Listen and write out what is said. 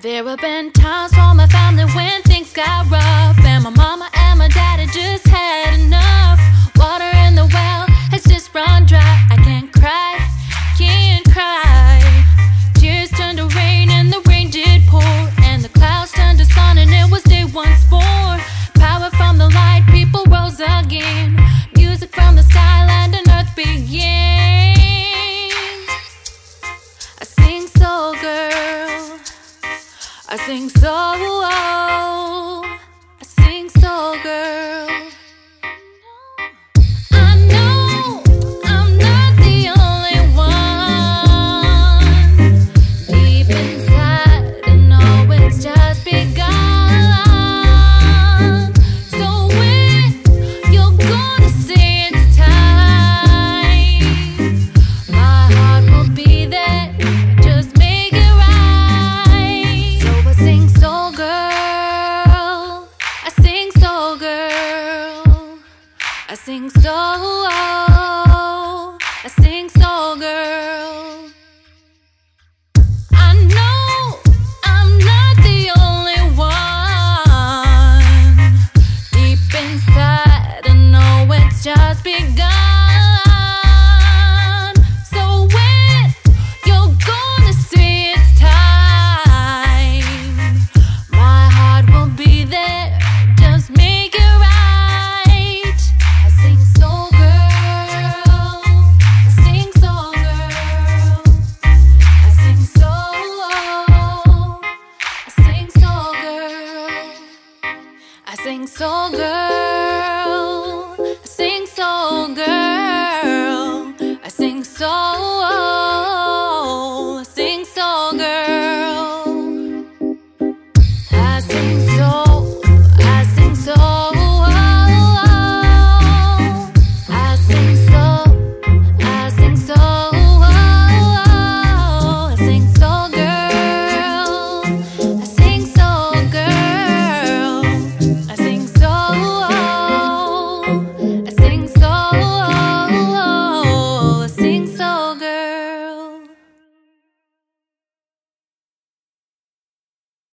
There have been times when my family went I sing so. Oh, sing so I sing soul girl, I sing soul girl, I sing soul, oh, I sing soul girl, I sing.